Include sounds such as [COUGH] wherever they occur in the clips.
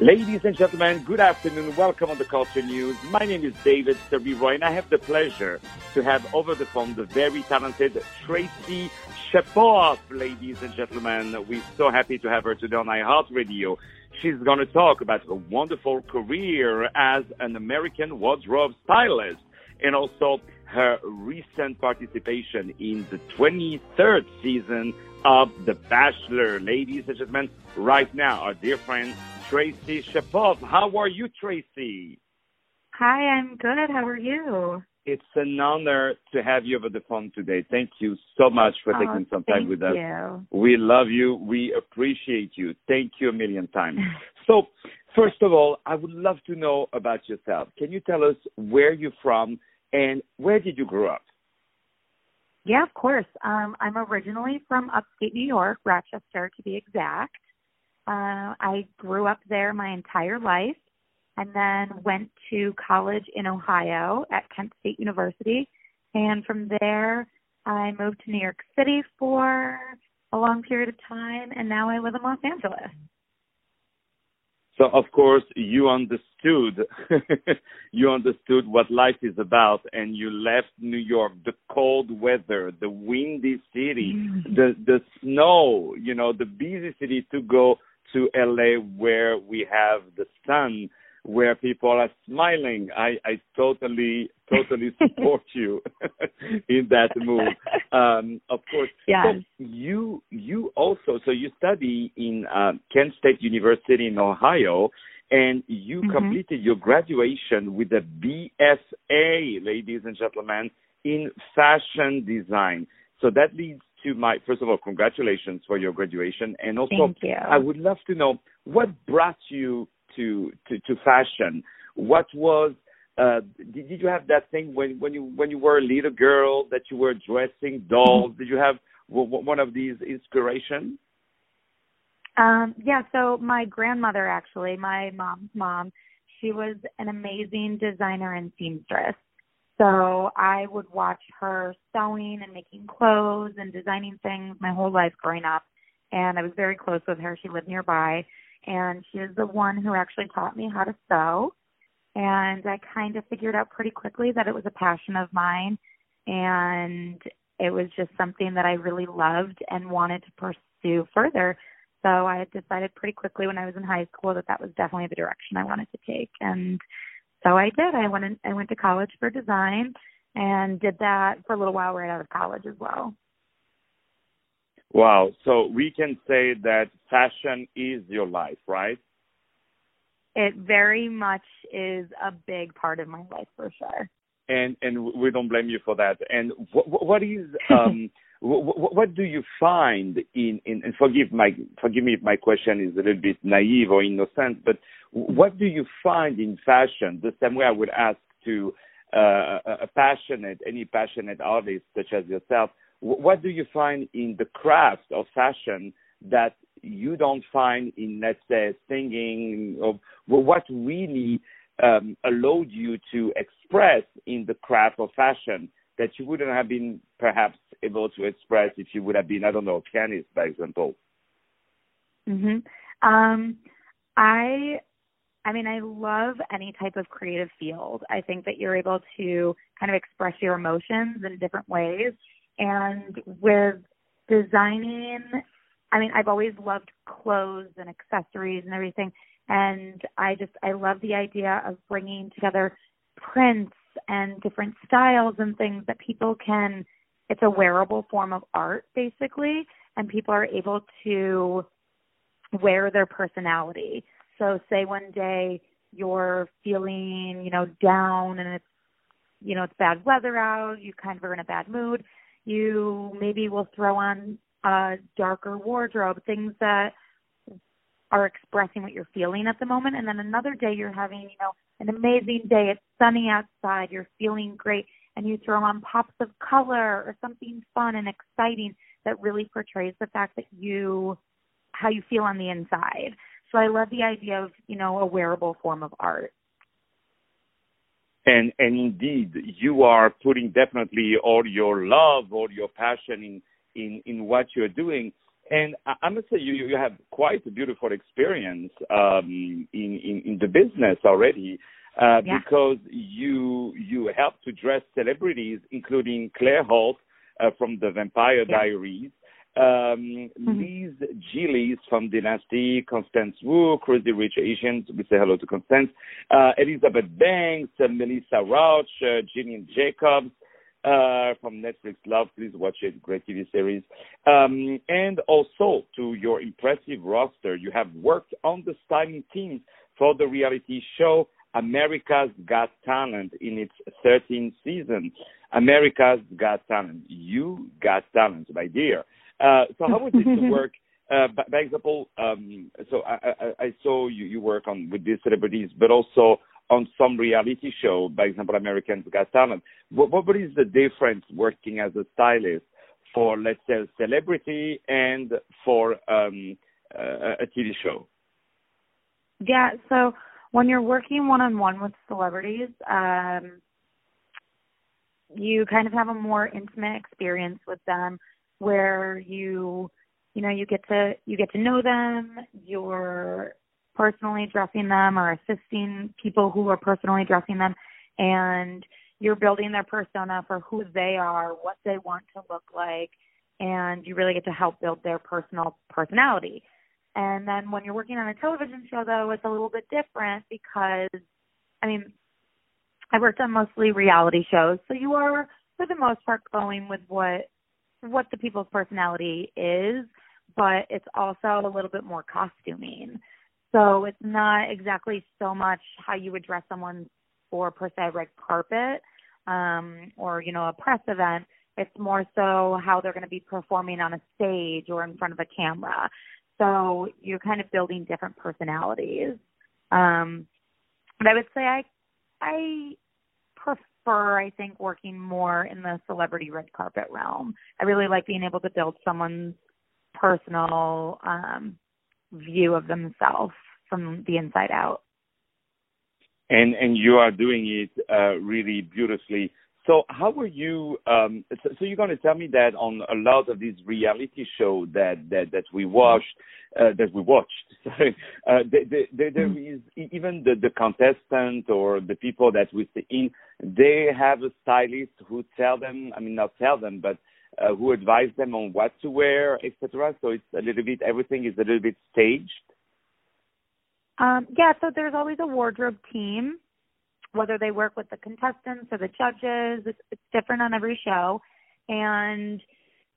Ladies and gentlemen, good afternoon. Welcome on the Culture News. My name is David Serero, and I have the pleasure to have over the phone the very talented Tracy Shapoff. Ladies and gentlemen, we're so happy to have her today on iHeartRadio. She's going to talk about her wonderful career as an American wardrobe stylist and also her recent participation in the 23rd season of The Bachelor. Ladies and gentlemen, right now, our dear friend Tracy Shapoff. How are you, Tracy? Hi, I'm good. How are you? It's an honor to have you over the phone today. Thank you so much for oh, taking some time with us. You. We love you. We appreciate you. Thank you a million times. [LAUGHS] so, first of all, I would love to know about yourself. Can you tell us where you're from and where did you grow up? Yeah, of course. Um, I'm originally from upstate New York, Rochester to be exact. Uh, I grew up there my entire life and then went to college in Ohio at Kent State University. And from there, I moved to New York City for a long period of time, and now I live in Los Angeles. So of course you understood [LAUGHS] you understood what life is about and you left New York, the cold weather, the windy city, mm-hmm. the the snow, you know, the busy city to go to LA where we have the sun, where people are smiling. I, I totally, totally [LAUGHS] support you [LAUGHS] in that move. Um, of course. Yeah. So you, you also, so you study in uh, Kent State University in Ohio, and you mm-hmm. completed your graduation with a BFA, ladies and gentlemen, in fashion design. So that leads my first of all, congratulations for your graduation, and also I would love to know what brought you to to, to fashion. What was uh, did, did you have that thing when when you when you were a little girl that you were dressing dolls? did you have one of these inspirations? Um, yeah, so my grandmother actually, my mom's mom, she was an amazing designer and seamstress. So I would watch her sewing and making clothes and designing things my whole life growing up. And I was very close with her. She lived nearby. And she is the one who actually taught me how to sew. And I kind of figured out pretty quickly that it was a passion of mine. And it was just something that I really loved and wanted to pursue further. So I had decided pretty quickly when I was in high school that that was definitely the direction I wanted to take. And so I did. I went in, I went to college for design and did that for a little while right out of college as well. Wow. So we can say that fashion is your life, right? It very much is a big part of my life for sure. And and we don't blame you for that. And what, what is um [LAUGHS] what, what do you find in, in and forgive my forgive me if my question is a little bit naive or innocent, but what do you find in fashion? The same way I would ask to uh, a passionate, any passionate artist such as yourself, what do you find in the craft of fashion that you don't find in, let's say, singing? Or what really um, allowed you to express in the craft of fashion that you wouldn't have been perhaps able to express if you would have been, I don't know, a pianist, by example? Mhm. Um, I I mean, I love any type of creative field. I think that you're able to kind of express your emotions in different ways. And with designing, I mean, I've always loved clothes and accessories and everything. And I just, I love the idea of bringing together prints and different styles and things that people can, it's a wearable form of art basically. And people are able to wear their personality so say one day you're feeling, you know, down and it's, you know, it's bad weather out, you kind of are in a bad mood, you maybe will throw on a darker wardrobe, things that are expressing what you're feeling at the moment. And then another day you're having, you know, an amazing day, it's sunny outside, you're feeling great, and you throw on pops of color or something fun and exciting that really portrays the fact that you, how you feel on the inside. So I love the idea of, you know, a wearable form of art. And and indeed, you are putting definitely all your love, all your passion in in in what you're doing. And I, must say, you you have quite a beautiful experience um, in, in in the business already. Uh, Yeah. because you you help to dress celebrities, including Claire Holt uh, from the Vampire Yeah. Diaries, um, Mhm. Liz Gillies from Dynasty, Constance Wu, Crazy Rich Asians. We say hello to Constance. Uh, Elizabeth Banks, uh, Melissa Rauch, uh, Gillian Jacobs. Uh, from Netflix Love, please watch it. Great TV series. Um, and also to your impressive roster, you have worked on the styling teams for the reality show America's Got Talent in its 13th season. America's Got Talent. You got talent, my dear. Uh, so how would it [LAUGHS] work? Uh, by, by example, um, so I, I, I saw you, you work on with these celebrities, but also on some reality show, by example, Americans Got Talent. What, what is the difference working as a stylist for, let's say, a celebrity and for um, uh, a TV show? Yeah, so when you're working one on one with celebrities, um you kind of have a more intimate experience with them where you you know, you get to you get to know them, you're personally dressing them or assisting people who are personally dressing them and you're building their persona for who they are, what they want to look like, and you really get to help build their personal personality. And then when you're working on a television show, though, it's a little bit different because, I mean, I worked on mostly reality shows, so you are, for the most part, going with what what the people's personality is, but it's also a little bit more costuming. So it's not exactly so much how you would dress someone for per se red carpet um, or you know a press event. It's more so how they're going to be performing on a stage or in front of a camera. So you're kind of building different personalities. Um, but I would say I I prefer I think working more in the celebrity red carpet realm. I really like being able to build someone's personal um, view of themselves from the inside out. and and you are doing it uh, really beautifully. So how were you? Um, so, so you're going to tell me that on a lot of these reality shows that that that we watched, uh, that we watched, [LAUGHS] sorry, uh, the, the, the, there is even the the contestant or the people that we see in, they have a stylist who tell them. I mean, not tell them, but uh, who advise them on what to wear, etc. So it's a little bit everything is a little bit staged. Um, yeah, so there's always a wardrobe team, whether they work with the contestants or the judges. It's, it's different on every show, and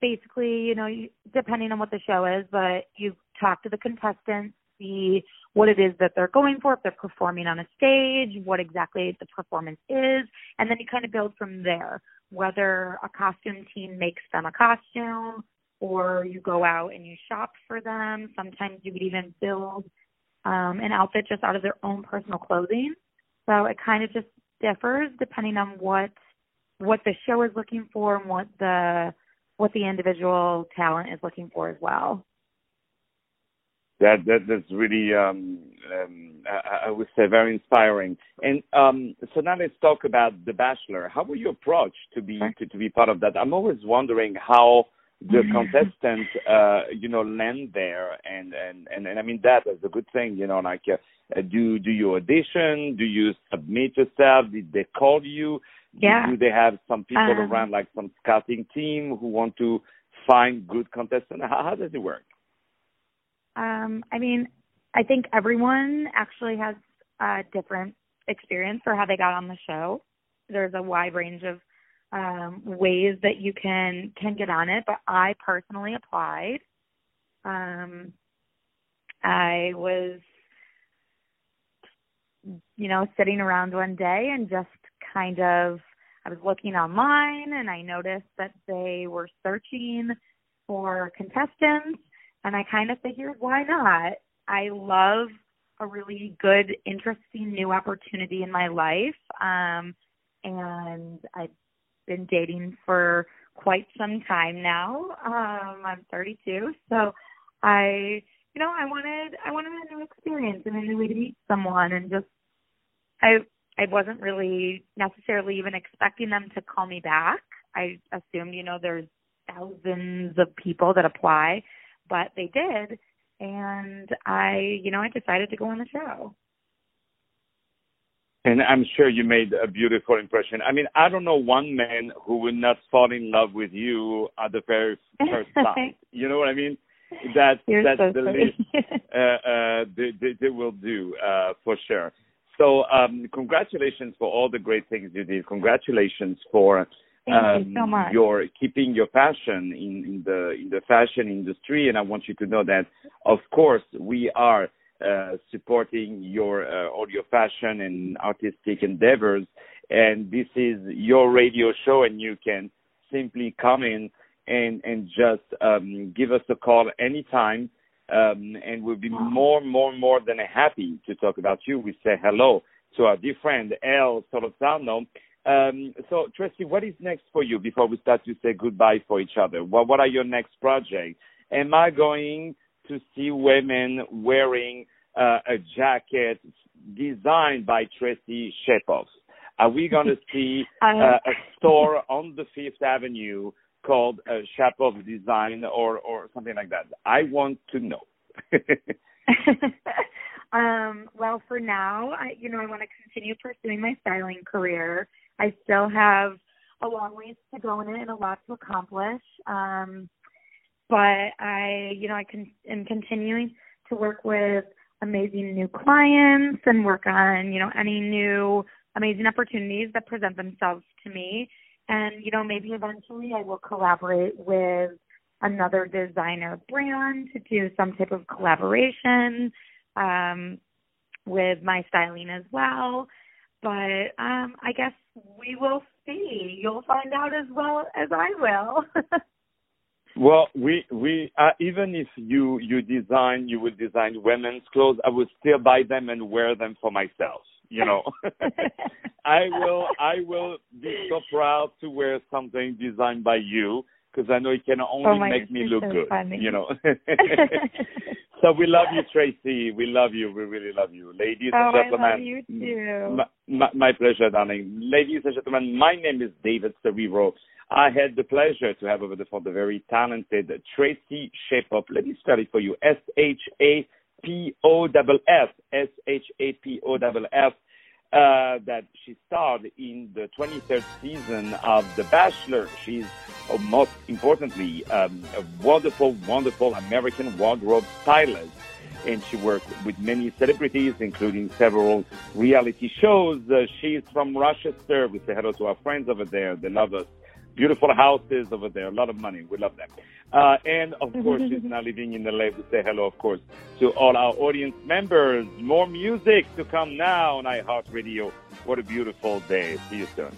basically, you know, you, depending on what the show is, but you talk to the contestants, see what it is that they're going for, if they're performing on a stage, what exactly the performance is, and then you kind of build from there. Whether a costume team makes them a costume, or you go out and you shop for them. Sometimes you would even build um, an outfit just out of their own personal clothing. So it kind of just differs depending on what what the show is looking for and what the what the individual talent is looking for as well. That that that's really um, um, I, I would say very inspiring. And um, so now let's talk about The Bachelor. How were you approached to be to, to be part of that? I'm always wondering how the contestant uh, you know land there, and, and and and I mean that is a good thing. You know, like uh, do do you audition? Do you submit yourself? Did they call you? Yeah. Do they have some people Um, around, like some scouting team, who want to find good contestants? How, how does it work? Um, I mean, I think everyone actually has a different experience for how they got on the show. There's a wide range of um, ways that you can can get on it, but I personally applied. Um, I was, you know, sitting around one day and just kind of I was looking online and I noticed that they were searching for contestants and I kind of figured why not? I love a really good, interesting new opportunity in my life. Um and I've been dating for quite some time now. Um I'm 32, so I you know, I wanted I wanted a new experience and a new way to meet someone and just I I wasn't really necessarily even expecting them to call me back. I assumed, you know, there's thousands of people that apply, but they did, and I, you know, I decided to go on the show. And I'm sure you made a beautiful impression. I mean, I don't know one man who would not fall in love with you at the very first [LAUGHS] sight. you know what I mean? That You're that's so the least [LAUGHS] uh, uh, they, they, they will do uh, for sure. So, um, congratulations for all the great things you did. Congratulations for Thank you so um, much. your keeping your passion in, in the in the fashion industry. And I want you to know that, of course, we are uh, supporting your uh, your fashion and artistic endeavors. And this is your radio show, and you can simply come in and and just um, give us a call anytime, um, and we'll be more more more than happy to talk about you. We say hello to our dear friend El Solorzano. Um, so Tracy, what is next for you before we start to say goodbye for each other? What what are your next projects? Am I going to see women wearing uh, a jacket designed by Tracy Shapoff? Are we going [LAUGHS] to see uh, a store on the Fifth Avenue called uh, Shapoff Design or or something like that? I want to know. [LAUGHS] um, well, for now, I, you know, I want to continue pursuing my styling career. I still have a long ways to go in it and a lot to accomplish. Um, but I, you know, I can, am continuing to work with amazing new clients and work on, you know, any new amazing opportunities that present themselves to me. And, you know, maybe eventually I will collaborate with another designer brand to do some type of collaboration um, with my styling as well. But um, I guess we will see. You'll find out as well as I will. [LAUGHS] Well, we we uh, even if you you design you would design women's clothes, I would still buy them and wear them for myself. You know, [LAUGHS] I will I will be so proud to wear something designed by you because I know it can only oh make me look so good. funny. You know. [LAUGHS] so we love you, Tracy. We love you. We really love you, ladies oh, and gentlemen. I love you too. My, my, pleasure, darling. Ladies and gentlemen, my name is David Serero. I had the pleasure to have over the phone the very talented Tracy Shapoff. Let me spell it for you. S H A P O F F. S H A P O F F. Uh, that she starred in the 23rd season of The Bachelor. She's, uh, most importantly, um, a wonderful, wonderful American wardrobe stylist. And she worked with many celebrities, including several reality shows. Uh, she's from Rochester. We say hello to our friends over there. They love us beautiful houses over there, a lot of money. We love them. Uh, and of [LAUGHS] course, she's now living in the LA. We say hello, of course, to all our audience members. More music to come now on iHeartRadio. What a beautiful day. See you soon.